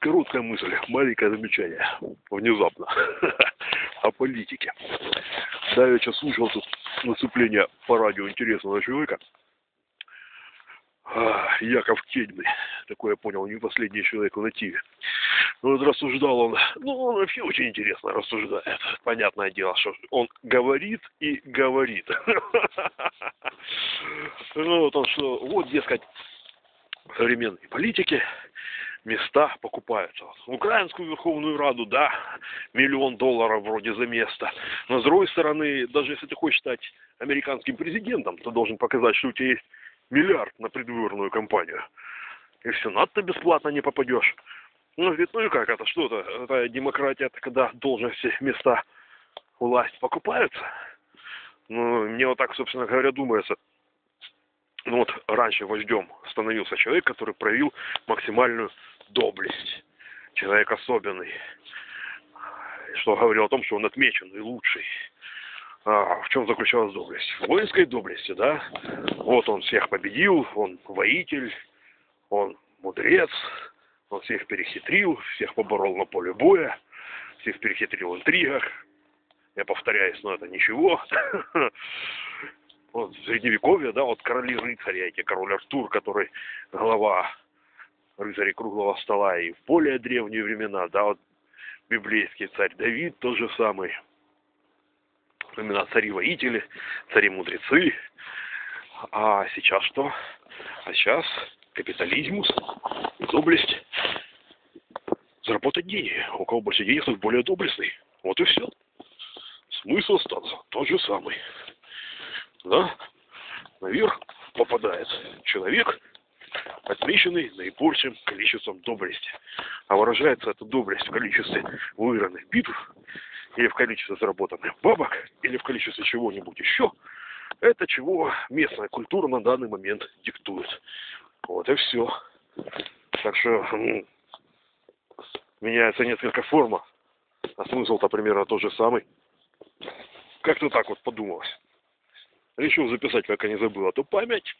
Короткая мысль, маленькое замечание. Внезапно. О политике. Да, я сейчас слушал тут выступление по радио интересного человека. А, Яков Кедьмый. Такое я понял, не последний человек в нативе. Ну, вот рассуждал он, ну, он вообще очень интересно рассуждает. Понятное дело, что он говорит и говорит. Ну, вот он что, вот, дескать, в современной политике места покупаются. Украинскую Верховную Раду, да, миллион долларов вроде за место. Но с другой стороны, даже если ты хочешь стать американским президентом, ты должен показать, что у тебя есть миллиард на предвыборную кампанию. И в Сенат ты бесплатно не попадешь. Ну, говорит, ну и как это, что это? Это демократия, это когда должности, места, власть покупаются. Ну, мне вот так, собственно говоря, думается. Ну вот раньше вождем становился человек, который проявил максимальную доблесть. Человек особенный. Что говорил о том, что он отмеченный, лучший. А, в чем заключалась доблесть? В воинской доблести, да? Вот он всех победил, он воитель, он мудрец, он всех перехитрил, всех поборол на поле боя, всех перехитрил в интригах. Я повторяюсь, но это ничего. Вот в средневековье, да, вот короли рыцаря, эти король Артур, который глава рыцарей круглого стола, и в более древние времена, да, вот библейский царь Давид тот же самый. Именно цари-воители, цари-мудрецы. А сейчас что? А сейчас капитализмус, доблесть, заработать деньги. У кого больше денег, тот более доблестный. Вот и все. Смысл остался тот же самый. Да? Наверх попадает человек, отмеченный наибольшим количеством доблести. А выражается эта доблесть в количестве выигранных битв, или в количестве заработанных бабок, или в количестве чего-нибудь еще. Это чего местная культура на данный момент диктует. Вот и все. Так что меняется несколько форма, а смысл-то примерно тот же самый. Как-то так вот подумалось. Решил записать, пока не забыл, а то память